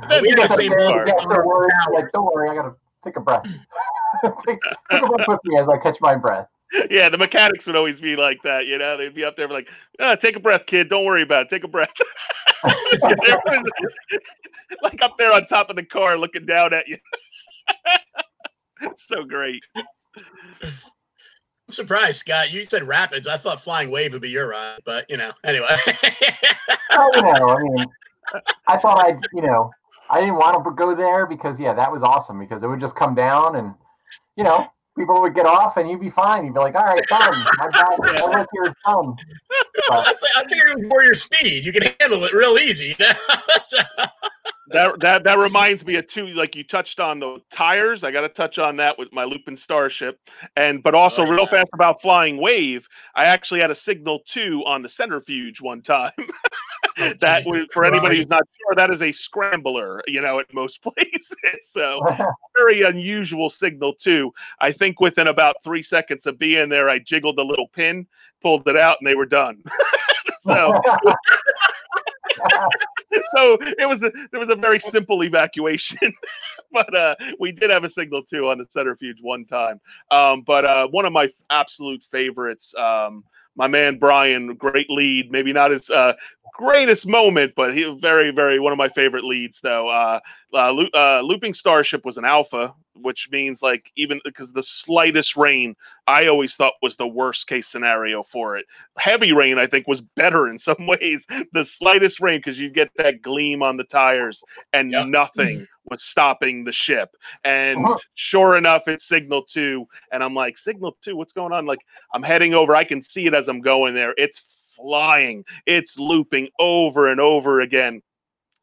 Then We we had got the same car. thing. so worried, like, don't worry, I gotta take a breath. take, take a breath with me as I catch my breath. Yeah, the mechanics would always be like that. You know, they'd be up there like, ah, "Take a breath, kid. Don't worry about it. Take a breath." Like up there on top of the car, looking down at you. so great. I'm surprised, Scott. You said rapids. I thought flying wave would be your ride, but you know, anyway. Well, you know, I mean, I thought I'd, you know, I didn't want to go there because, yeah, that was awesome because it would just come down and, you know, people would get off and you'd be fine. You'd be like, all right, done. My job, my work here is done. I, th- I figured it was more your speed. You can handle it real easy. That that that reminds me of two. Like you touched on the tires. I got to touch on that with my Looping Starship, and but also Oh, real fast about flying wave. I actually had a signal two on the centrifuge one time. Oh, that Jesus was for anybody who's not sure. That is a scrambler, you know, at most places. So very unusual signal too. I think within about three seconds of being there, I jiggled the little pin, pulled it out, and they were done. so so it was a, there was a very simple evacuation, but uh, we did have a signal too on the centrifuge one time. Um, but uh, one of my absolute favorites, um, my man Brian, great lead. Maybe not his uh, greatest moment, but he very, very one of my favorite leads though. Uh, uh, Lo- uh, Looping Starship was an alpha, which means like even because the slightest rain, I always thought was the worst case scenario for it. Heavy rain, I think, was better in some ways. The slightest rain because you get that gleam on the tires, and Yep. nothing was stopping the ship. And Uh-huh. sure enough, it's Signal Two, and I'm like, Signal Two, what's going on? Like I'm heading over, I can see it as I'm going there. It's flying, it's looping over and over again.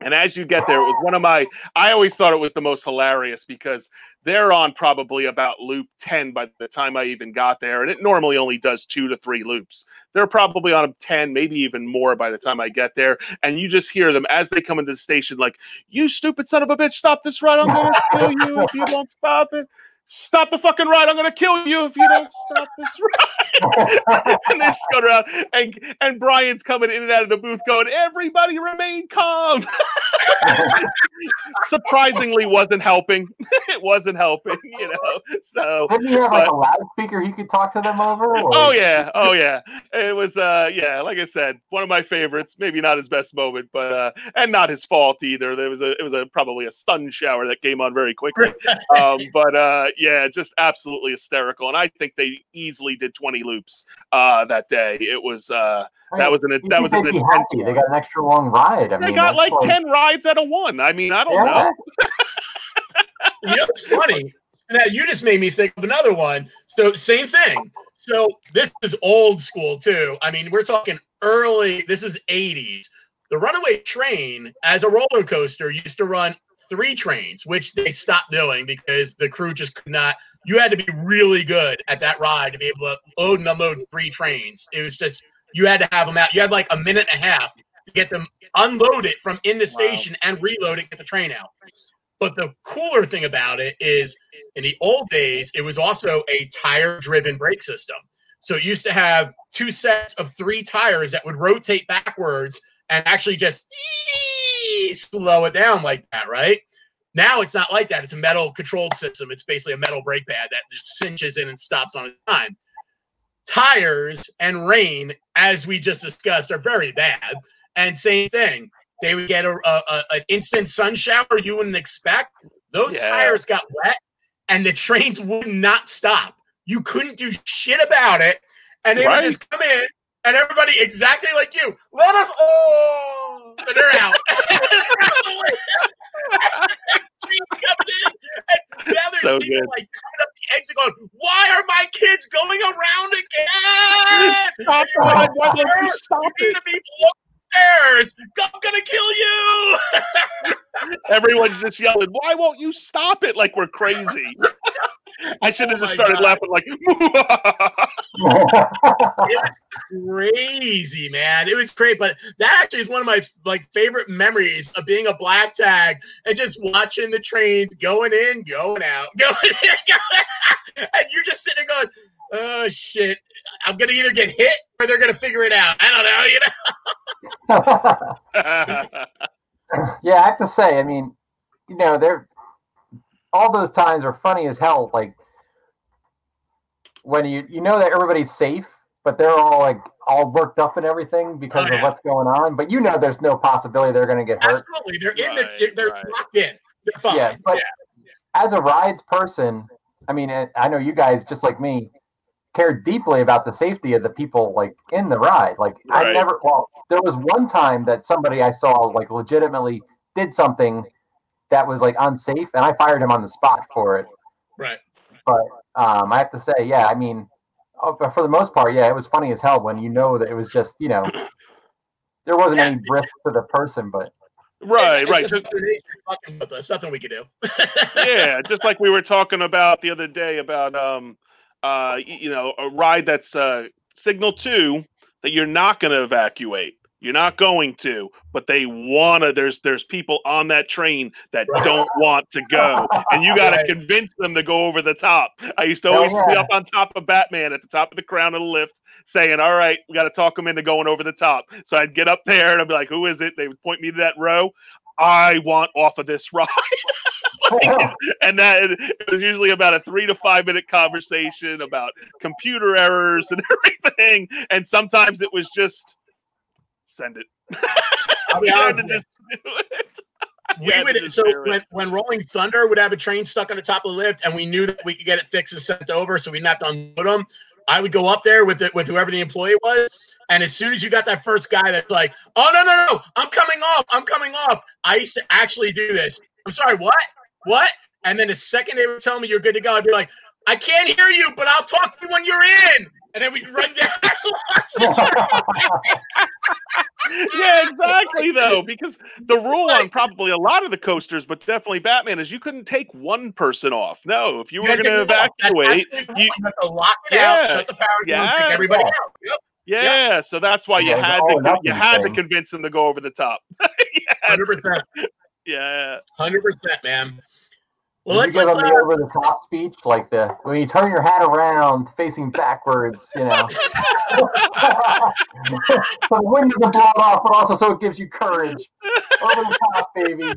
And as you get there, it was one of my, I always thought it was the most hilarious because they're on probably about loop 10 by the time I even got there. And it normally only does two to three loops. They're probably on 10, maybe even more by the time I get there. And you just hear them as they come into the station, like, you stupid son of a bitch, stop this ride. I'm going to kill you if you don't stop it. Stop the fucking ride. I'm going to kill you if you don't stop this ride. and they're just around. And, and Brian's coming in and out of the booth going, everybody remain calm. Surprisingly, wasn't helping. it wasn't helping, you know. So, Didn't you have like a loudspeaker he could talk to them over? or- oh yeah, oh yeah. It was, uh, yeah, like I said, one of my favorites. Maybe not his best moment, but uh, and not his fault either. There was a, it was a probably a sun shower that came on very quickly. Um, but uh, yeah, just absolutely hysterical. And I think they easily did 20 loops uh, that day. It was uh, that was an You that was an they'd intense. happy. They got an extra long ride. I They mean, got that's like 10 rides out of one. I mean, I don't Yeah. know. You know, it's funny. Now you just made me think of another one. So same thing. So this is old school too. I mean, we're talking early. This is 80s. The Runaway Train, as a roller coaster, used to run three trains, which they stopped doing because the crew just could not. You had to be really good at that ride to be able to load and unload three trains. It was just you had to have them out. You had like a minute and a half to get them unloaded from in the Wow. station and reload it, get the train out. But the cooler thing about it is in the old days, it was also a tire driven brake system. So it used to have two sets of three tires that would rotate backwards and actually just slow it down like that, right? Now it's not like that. It's a metal controlled system. It's basically a metal brake pad that just cinches in and stops on a dime. Tires and rain, as we just discussed, are very bad. And same thing, they would get a, a, an instant sun shower you wouldn't expect. Those Yeah. tires got wet, and the trains would not stop. You couldn't do shit about it, and they Right. would just come in, and everybody exactly like you. Let us oh, and they're out. trains coming in, and now there's So people good. like coming up the exit going, "Why are my kids going around again?" Stop the ride. Why don't you stop You need it? to be below the stairs. I'm gonna kill you. Everyone's just yelling, why won't you stop it? Like we're crazy. I should have Oh just started God. laughing like, it was crazy, man. It was great, but that actually is one of my like favorite memories of being a black tag and just watching the trains going in, going out, going in, going out. and you're just sitting there going, "Oh shit, I'm gonna either get hit or they're gonna figure it out." I don't know, you know. yeah, I have to say, I mean, you know, they're all those times are funny as hell. Like when you you know that everybody's safe, but they're all like all worked up and everything because Oh, of what's going on. But you know, there's no possibility they're going to get hurt. Absolutely, they're in Right, they're right. locked in. They're fine. Yeah, but as a rides person, I mean, I I know you guys just like me care deeply about the safety of the people like in the ride. Like I never. Well, there was one time that somebody I saw like legitimately did something that was like unsafe, and I fired him on the spot for it. right. But um, I have to say, yeah, I mean, uh, for the most part, yeah, it was funny as hell when you know that it was just you know there wasn't Yeah. any risk to the person, but right, It's- right. it's So- just Mother Nature fucking with us. Nothing we can do. yeah, just like we were talking about the other day about um uh you know a ride that's uh signal 2 that you're not going to evacuate. You're not going to, but they want to there's there's people on that train that don't want to go and you got to Right. convince them to go over the top. I used to always be up on top of Batman at the top of the crown of the lift saying, "All right, we got to talk them into going over the top." So I'd get up there and I'd be like, "Who is it?" They would point me to that row. I want off of this ride. and that it was usually about a three to five minute conversation about computer errors and everything. And sometimes it was just send it. I'll be You to just do it. we Yeah, would so when, when Rolling Thunder would have a train stuck on the top of the lift, and we knew that we could get it fixed and sent over, so we didn't have to unload them. I would go up there with it with whoever the employee was, and as soon as you got that first guy that's like, "Oh no no no, I'm coming off, I'm coming off," I used to actually do this. I'm sorry, what? What? And then the second they would tell me you're good to go, I'd be like, "I can't hear you, but I'll talk to you when you're in." And then we'd run down. yeah, exactly though, because the rule on probably a lot of the coasters, but definitely Batman, is you couldn't take one person off. No, if you were going to get locked. That's evacuate, you- right. Have to lock it Yeah. out, shut the power down, Yeah. kick everybody out. Yep. yeah, so that's why you Yeah, had all or to you nothing had to convince them to go over the top. Hundred percent, Yeah, hundred percent, man. Well, Did let's you give let's them uh, the over the top speech, like the when you turn your hat around facing backwards, you know. so the wind doesn't blow it off, but also so it gives you courage. Over the top, baby. I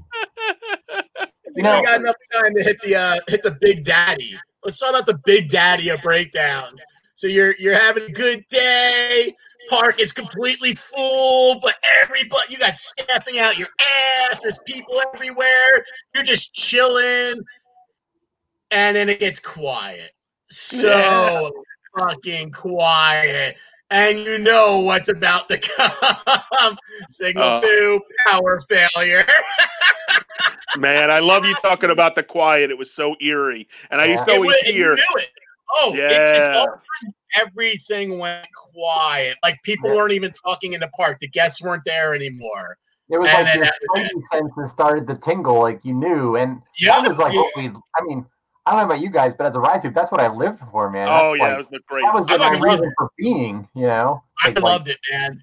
think You know- we got enough time to hit the uh, hit the Big Daddy. Let's talk about the Big Daddy of breakdowns. So you're you're having a good day. Park is completely full, but everybody you got staffing out your ass. There's people everywhere. You're just chilling, and then it gets quiet. So fucking quiet, and you know what's about to come. Signal Oh. two, power failure. man, I love you talking about the quiet. It was so eerie, and I used to always wa- you hear. knew it. Oh, it's, it's Yeah. all of a sudden everything went quiet. Like people Yeah. weren't even talking in the park. The guests weren't there anymore. It was And like then your that was it. spidey senses started to tingle, like you knew, and Yeah, that was like yeah. what we. I mean, I don't know about you guys, but as a ride tube, that's what I lived for, man. Oh That's yeah, like- it was the great. that was I my fucking loved reason for being, you know. I Like, like, loved it, man.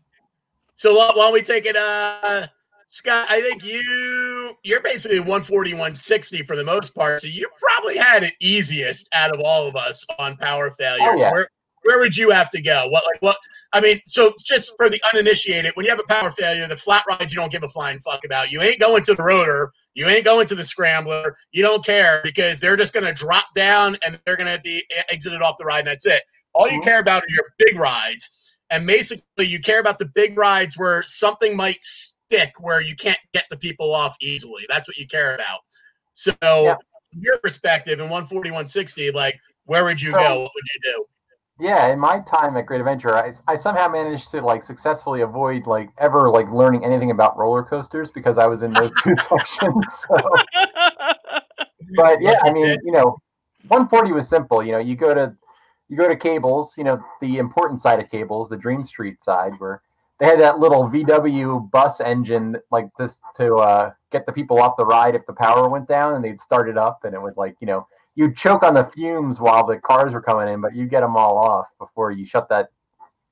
So why why don't we take it, uh, Scott? I think you you're basically 140, 160 for the most part. So you probably had it easiest out of all of us on power failures. Oh, yeah. Where where would you have to go? What like what? I mean, so just for the uninitiated, when you have a power failure, the flat rides you don't give a flying fuck about. You ain't going to the rotor. You ain't going to the scrambler. You don't care because they're just going to drop down and they're going to be exited off the ride, and that's it. All you Mhm. care about are your big rides, and basically you care about the big rides where something might stick, where you can't get the people off easily. That's what you care about. So, Yeah. from your perspective, in 140, 160, like where would you So- go? What would you do? Yeah, in my time at Great Adventure, I, I somehow managed to like successfully avoid like ever like learning anything about roller coasters because I was in those two sections. So. but yeah, I mean, you know, 140 was simple. You know, you go to you go to cables. You know, the important side of cables, the Dream Street side, where they had that little VW bus engine, like this to uh, get the people off the ride if the power went down, and they'd start it up, and it would like you know you'd choke on the fumes while the cars were coming in, but you get them all off before you shut that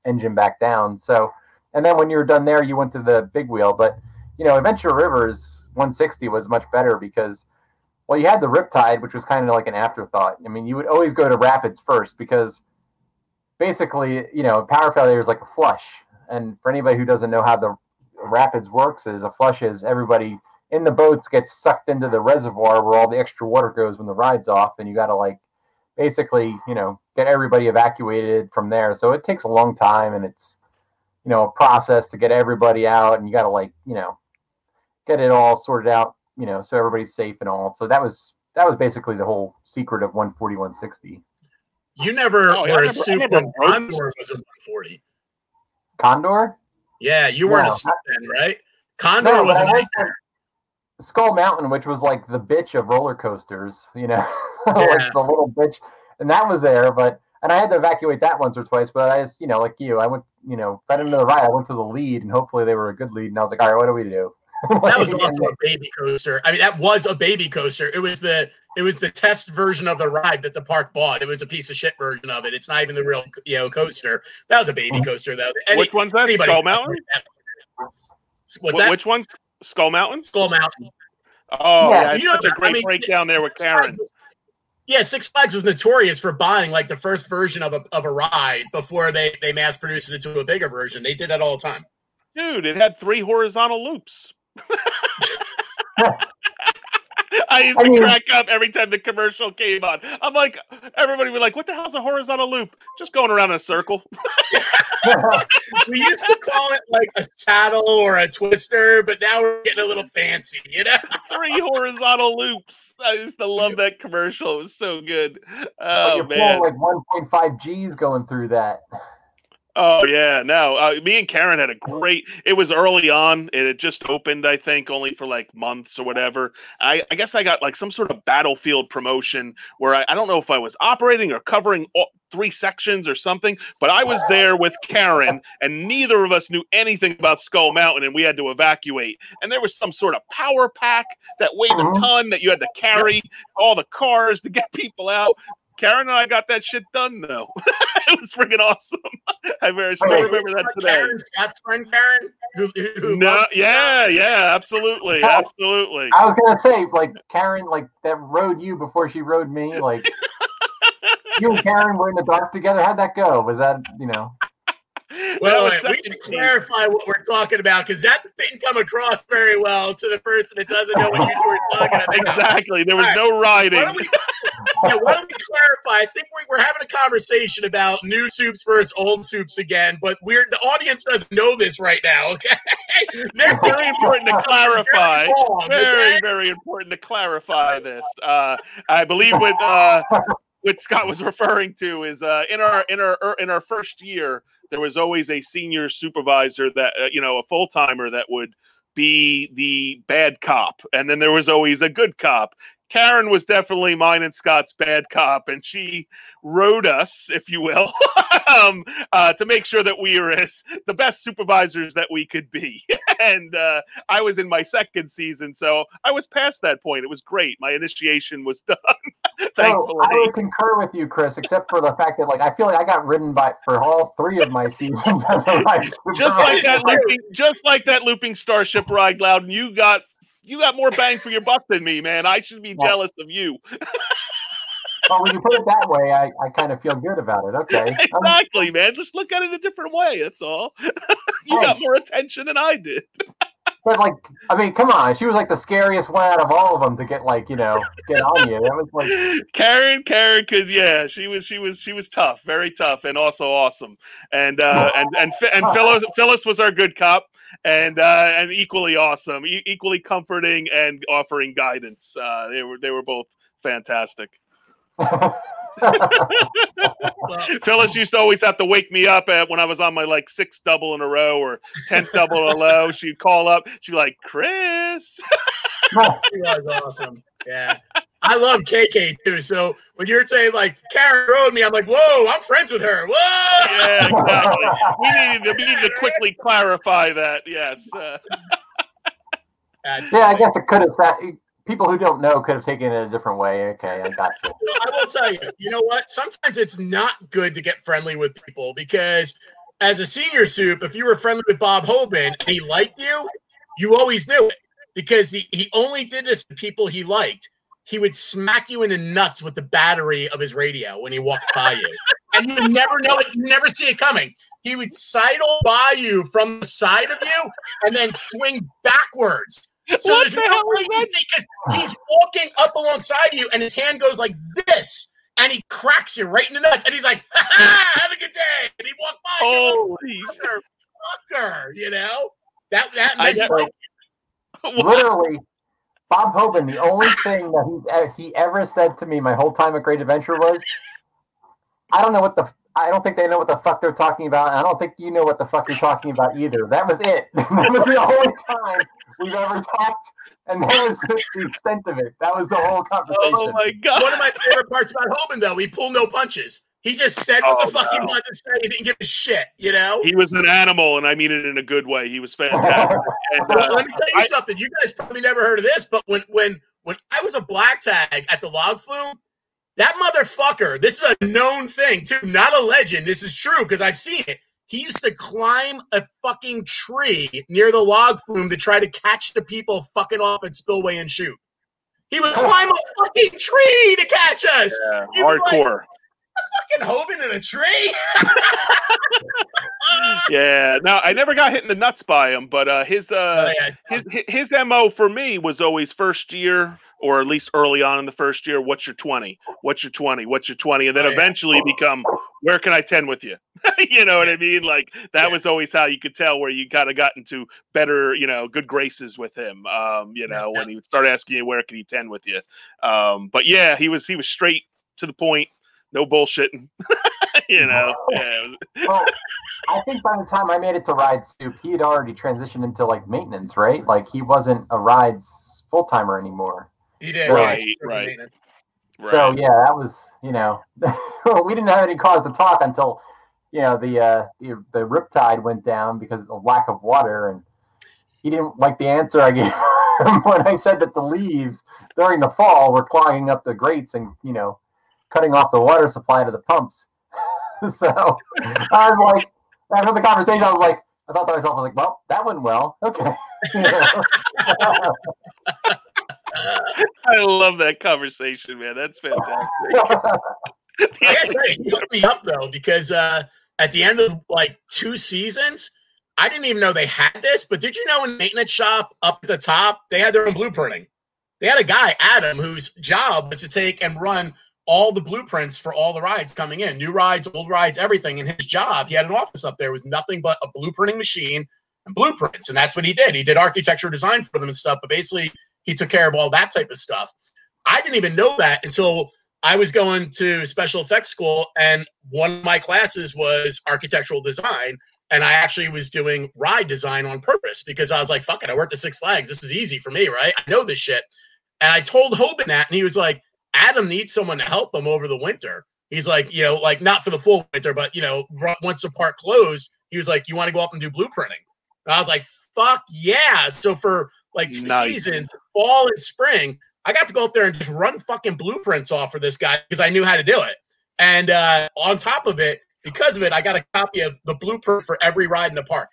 engine back down. So, and then when you were done there, you went to the big wheel. But you know, Adventure Rivers 160 was much better because well, you had the Riptide, which was kind of like an afterthought. I mean, you would always go to Rapids first because basically, you know, power failure is like a flush. And for anybody who doesn't know how the Rapids works, is a flush is everybody in the boats gets sucked into the reservoir where all the extra water goes when the ride's off, and you got to like basically, you know, get everybody evacuated from there. So it takes a long time, and it's you know a process to get everybody out, and you got to like you know get it all sorted out you know, so everybody's safe and all. So that was that was basically the whole secret of 140, 160. You never Oh, were never- a I soup never Condor was a 140. Condor? Yeah, you weren't No. a super then, right? Condor No, was but a I went to Skull Mountain, which was like the bitch of roller coasters, you know, Yeah. like the little bitch, and that was there. But and I had to evacuate that once or twice. But I just, you know, like you, I went, you know, if I the ride, I went to the lead, and hopefully they were a good lead. And I was like, all right, what do we do? that was also a baby coaster. I mean, that was a baby coaster. It was the it was the test version of the ride that the park bought. It was a piece of shit version of it. It's not even the real you know coaster. That was a baby mm-hmm. coaster though. Any- which one's that? anybody Skull can Mountain. What's that? Which one's Skull Mountain? Skull Mountain. Oh, Yeah. yeah, it's You know, such a I great mean, breakdown there with Six Flags Karen. was- Yeah, Six Flags was notorious for buying like the first version of a of a ride before they they mass produced it into a bigger version. They did that all the time. Dude, it had three horizontal loops. I used I to mean- crack up every time the commercial came on. I'm like, everybody would be like, "What the hell's a horizontal loop?" Just going around in a circle. we used to call it like a saddle or a twister, but now we're getting a little fancy, you know? Three horizontal loops. I used to love that commercial. It was so good. But Oh you're man. like 1.5 G's going through that. Oh yeah, no. Uh, me and Karen had a great. It was early on. It had just opened, I think, only for like months or whatever. I, I guess I got like some sort of battlefield promotion where I, I don't know if I was operating or covering all, three sections or something, but I was there with Karen, and neither of us knew anything about Skull Mountain, and we had to evacuate. And there was some sort of power pack that weighed a Mhm. ton that you had to carry all the cars to get people out. Karen and I got that shit done though. it was freaking awesome. I very oh, still Wait, remember that today. Karen, Scott's friend Karen? Who, who No, loves to yeah, yeah, absolutely, Oh. absolutely. I was gonna say, like Karen, like that rode you before she rode me. Like you and Karen were in the dark together. How'd that go? Was that you know? Well, wait, we should clarify what we're talking about because that didn't come across very well to the person that doesn't know what you two are talking about. Exactly. There was right. no writing. Why don't, we, yeah, why don't we clarify? I think we're, we're having a conversation about new soups versus old soups again, but we're the audience doesn't know this right now. Okay, they're Very important to clarify. Very, wrong, Very, very important to clarify this. Uh, I believe what uh, what Scott was referring to is uh, in our in our er, in our first year, there was always a senior supervisor that uh, you know a full timer that would be the bad cop, and then there was always a good cop. Karen was definitely mine and Scott's bad cop, and she rode us, if you will, um, uh, to make sure that we were as the best supervisors that we could be. and uh, I was in my second season, so I was past that point. It was great. My initiation was done, So. I would concur with you, Chris, except for the fact that like I feel like I got ridden by for all three of my seasons as a ride just like that looping, just like that looping starship ride, Loudon. You got you got more bang for your buck than me, man. I should be Yeah. jealous of you. Well, when you put it that way, I, I kind of feel good about it. Okay. Um, exactly, man. Just look at it a different way. That's all. you got more attention than I did. But like, I mean, come on, she was like the scariest one out of all of them to get like, you know, get on you. That was like, Karen, Karen could, yeah, she was, she was, she was tough, very tough, and also awesome. And uh, and and and Phyllis, Phyllis was our good cop, and uh, and equally awesome, e- equally comforting, and offering guidance. Uh, they were they were both fantastic. Phyllis used to always have to wake me up at when I was on my like sixth double in a row or tenth double in a row. She'd call up. She'd be like, "Chris." She was awesome. Yeah. I love KK too. So when you're saying like Karen rode me, I'm like, whoa, I'm friends with her. Whoa. Yeah, exactly. We needed to we needed to quickly clarify that. Yes. Uh, yeah, I guess it could have. People who don't know could have taken it a different way. Okay, I got you. Well, I will tell you, you know what? Sometimes it's not good to get friendly with people because as a senior soup, if you were friendly with Bob Hoban and he liked you, you always knew it because he, he only did this to people he liked. He would smack you in the nuts with the battery of his radio when he walked by you. And you would never know it, you never see it coming. He would sidle by you from the side of you and then swing backwards. So What there's the no hell way is that? think 'cause he's walking up alongside you and his hand goes like this and he cracks you right in the nuts and he's like, ha, ha, have a good day. And he walked by you holy. like, fucker, you know? That that meant get- like, Literally, Bob Hoban. The only thing that he eh, he ever said to me my whole time at Great Adventure was, "I don't know what the." I don't think they know what the fuck they're talking about. and I don't think you know what the fuck you're talking about either. That was it. that was the only time we've ever talked, and that was the extent of it. That was the whole conversation. Oh my god. one of my favorite parts about Hoban though, he pulled no punches. He just said what Oh, the fuck he wanted to say. He didn't give a shit, you know? He was an animal, and I mean it in a good way. He was fantastic. And, Well, uh, let me tell you I- something. You guys probably never heard of this, but when when when I was a black tag at the log flume, that motherfucker, this is a known thing too, not a legend. This is true because I've seen it. He used to climb a fucking tree near the log flume to try to catch the people fucking off at Spillway and shoot. He would climb a fucking tree to catch us. yeah, was like- hardcore. Fucking Hoban in a tree. Yeah. Now I never got hit in the nuts by him, but uh, his uh, Oh, yeah. his his mo for me was always first year or at least early on in the first year, what's your 20? What's your 20? What's your 20? And then Oh, yeah. eventually become, where can I 10 with you? you know what I mean? Like that Yeah. was always how you could tell where you kind of got into better, you know, good graces with him. Um, you know, when he would start asking you, where can he 10 with you? Um, but yeah, he was, he was straight to the point, no bullshitting. you know, yeah, was- Well, I think by the time I made it to Ride Soup, he had already transitioned into like maintenance, right? Like he wasn't a Rides full timer anymore. He did. Right, yeah, super right. So yeah, that was you know we didn't have any cause to talk until you know the uh, the the riptide went down because of lack of water, and he didn't like the answer I gave him when I said that the leaves during the fall were clogging up the grates and you know cutting off the water supply to the pumps. so I was like, after the conversation, I was like, I thought to myself, I was like, well, that went well. Okay. I love that conversation, man. That's fantastic. I gotta tell you, he hooked me up though because uh, at the end of like two seasons, I didn't even know they had this. But did you know in maintenance shop up at the top they had their own blueprinting? They had a guy, Adam, whose job was to take and run all the blueprints for all the rides coming in, new rides, old rides, everything. And his job, he had an office up there, was nothing but a blueprinting machine and blueprints, and that's what he did. He did architecture design for them and stuff, but basically he took care of all that type of stuff. I didn't even know that until I was going to special effects school, and one of my classes was architectural design. And I actually was doing ride design on purpose because I was like, fuck it, I worked at Six Flags. This is easy for me, right? I know this shit. And I told Hoban that, and he was like, Adam needs someone to help him over the winter. He's like, you know, like not for the full winter, but, you know, once the park closed, he was like, you want to go up and do blueprinting? And I was like, fuck yeah. So for like two Nice. seasons, fall and spring, I got to go up there and just run fucking blueprints off for this guy because I knew how to do it. And uh, on top of it, because of it, I got a copy of the blueprint for every ride in the park,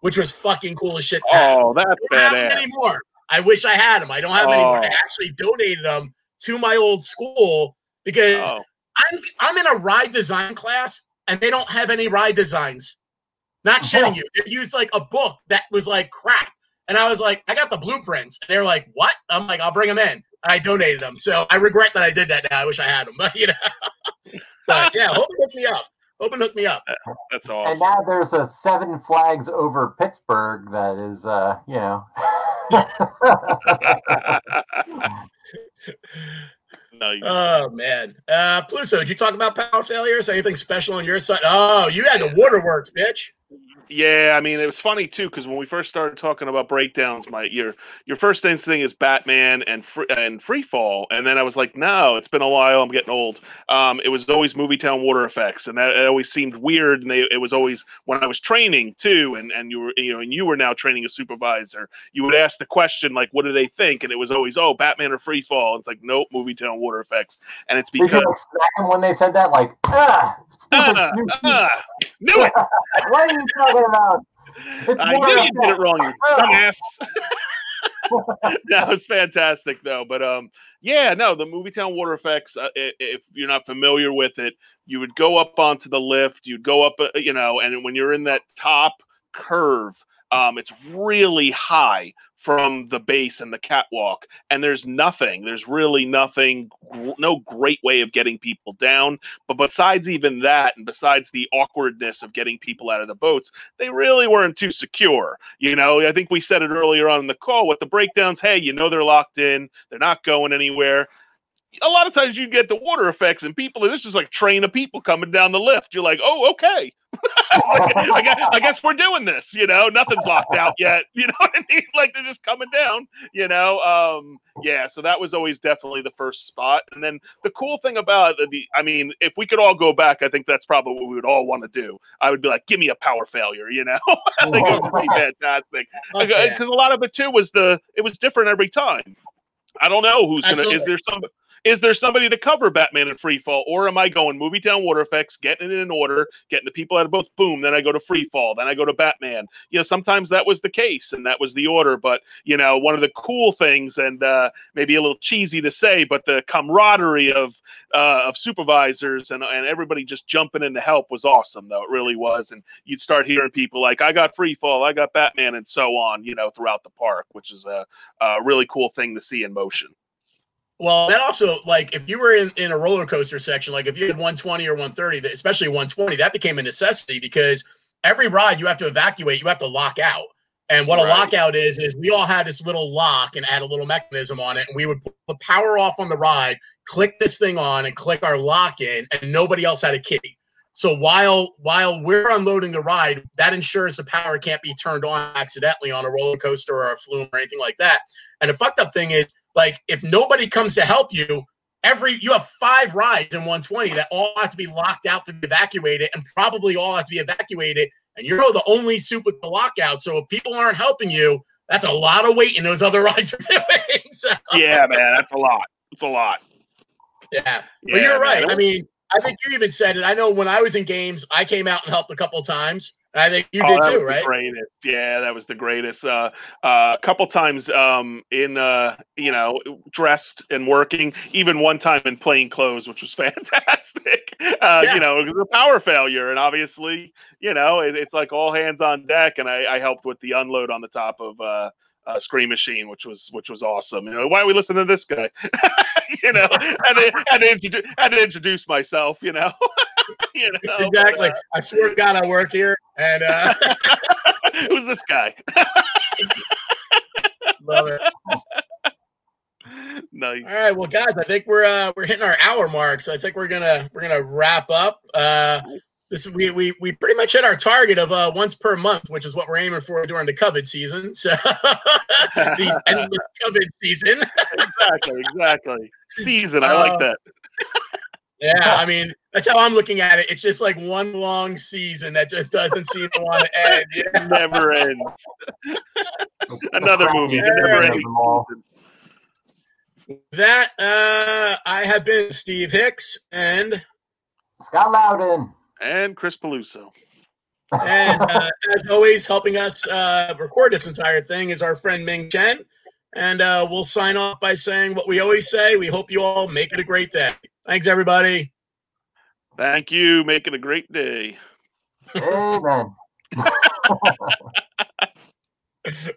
which was fucking cool as shit. Oh, that's I don't have them anymore. I wish I had them. I don't have them anymore. I Oh. actually donated them to my old school because Oh, I'm I'm in a ride design class and they don't have any ride designs. Not shitting you. They used like a book that was like crap. And I was like, I got the blueprints. And they're like, what? I'm like, I'll bring them in. I donated them. So I regret that I did that now. I wish I had them. But you know. but yeah, Hope hooked me up. Hope hooked me up. that's awesome. and now there's a seven flags over Pittsburgh that is, uh, you know. no, you, Oh man. Uh Peluso, did you talk about power failures? Anything special on your side? Oh, you had the waterworks, bitch. Yeah, I mean it was funny too because when we first started talking about breakdowns, my your your first instinct is Batman and free, and Freefall, and then I was like, no, it's been a while. I'm getting old. Um, it was always Movie Town Water Effects, and that it always seemed weird. And they, it was always when I was training too, and and you were you know and you were now training a supervisor. You would ask the question like, what do they think? And it was always, oh, Batman or Freefall. It's like, nope, Movie Town Water Effects, and it's because like smack him when they said that? Like, ah, stupid ah, ah, knew it. you talking about? It's I knew you did it wrong, you dumbass. that was fantastic, though. But um, yeah, no, the Movie Town Water Effects. Uh, if you're not familiar with it, you would go up onto the lift. You'd go up, uh, you know, and when you're in that top curve, um, it's really high from the base and the catwalk, and there's nothing. There's really nothing. No great way of getting people down. But besides even that, and besides the awkwardness of getting people out of the boats, they really weren't too secure. You know, I think we said it earlier on in the call with the breakdowns. Hey, you know they're locked in, they're not going anywhere. A lot of times you get the water effects and people, and it's just like train of people coming down the lift. You're like, oh, okay. I, guess, I guess we're doing this. You know, nothing's locked out yet. You know what I mean? Like they're just coming down. You know, um, yeah. So that was always definitely the first spot. And then the cool thing about the, I mean, if we could all go back, I think that's probably what we would all want to do. I would be like, give me a power failure. You know, I think it was pretty fantastic because yeah. a lot of it too was the it was different every time. I don't know who's gonna. Is there some? Is there somebody to cover Batman and Freefall, or am I going Movie Town Water Effects, getting it in order, getting the people out of both? Boom. Then I go to Freefall. Then I go to Batman. You know, sometimes that was the case, and that was the order. But you know, one of the cool things, and uh, maybe a little cheesy to say, but the camaraderie of uh, of supervisors and and everybody just jumping in to help was awesome. Though it really was, and you'd start hearing people like, "I got Freefall, I got Batman," and so on. You know, throughout the park, which is a, a really cool thing to see in motion. Well, that also like if you were in, in a roller coaster section, like if you had 120 or 130, especially 120, that became a necessity because every ride you have to evacuate, you have to lock out. And what a lockout is is we all had this little lock and add a little mechanism on it, and we would put the power off on the ride, click this thing on, and click our lock in, and nobody else had a key. So while while we're unloading the ride, that ensures the power can't be turned on accidentally on a roller coaster or a flume or anything like that. And the fucked up thing is, like, if nobody comes to help you, every you have five rides in 120 that all have to be locked out to be evacuated, and probably all have to be evacuated. And you're the only soup with the lockout. So if people aren't helping you, that's a lot of weight in those other rides are doing. So Yeah, man, that's a lot. It's a lot. yeah. Yeah, But you're right. man. I mean, I think you even said it. I know when I was in games, I came out and helped a couple times. I think you Oh, did too, right? Greatest. Yeah, that was the greatest. Uh, uh, a couple times um, in, uh, you know, dressed and working. Even one time in plain clothes, which was fantastic. Uh, Yeah. You know, it was a power failure, and obviously, you know, it, it's like all hands on deck. And I, I helped with the unload on the top of uh, uh, Scream Machine, which was which was awesome. You know, why are we listening to this guy? you know, had to, had, to introduce, to introduce myself. You know, you know, but, Exactly. I swear to God, I work here, and uh, uh, who's this guy? love it. nice. All right, well, guys, I think we're uh, we're hitting our hour mark, so I think we're gonna we're gonna wrap up. Uh, this we we we pretty much hit our target of uh, once per month, which is what we're aiming for during the COVID season. So the endless COVID season. exactly, exactly. Season, I like Uh, that. Yeah, I mean that's how I'm looking at it. It's just like one long season that just doesn't seem to want to end. you know? Never ends. Another movie, the never ending. Them all. That uh, I have been Steve Hicks, and Scott Loudon. And Chris Peluso. and uh, as always, helping us uh, record this entire thing is our friend Ming Chen. And uh, we'll sign off by saying what we always say. We hope you all make it a great day. Thanks, everybody. Thank you. Make it a great day. Amen.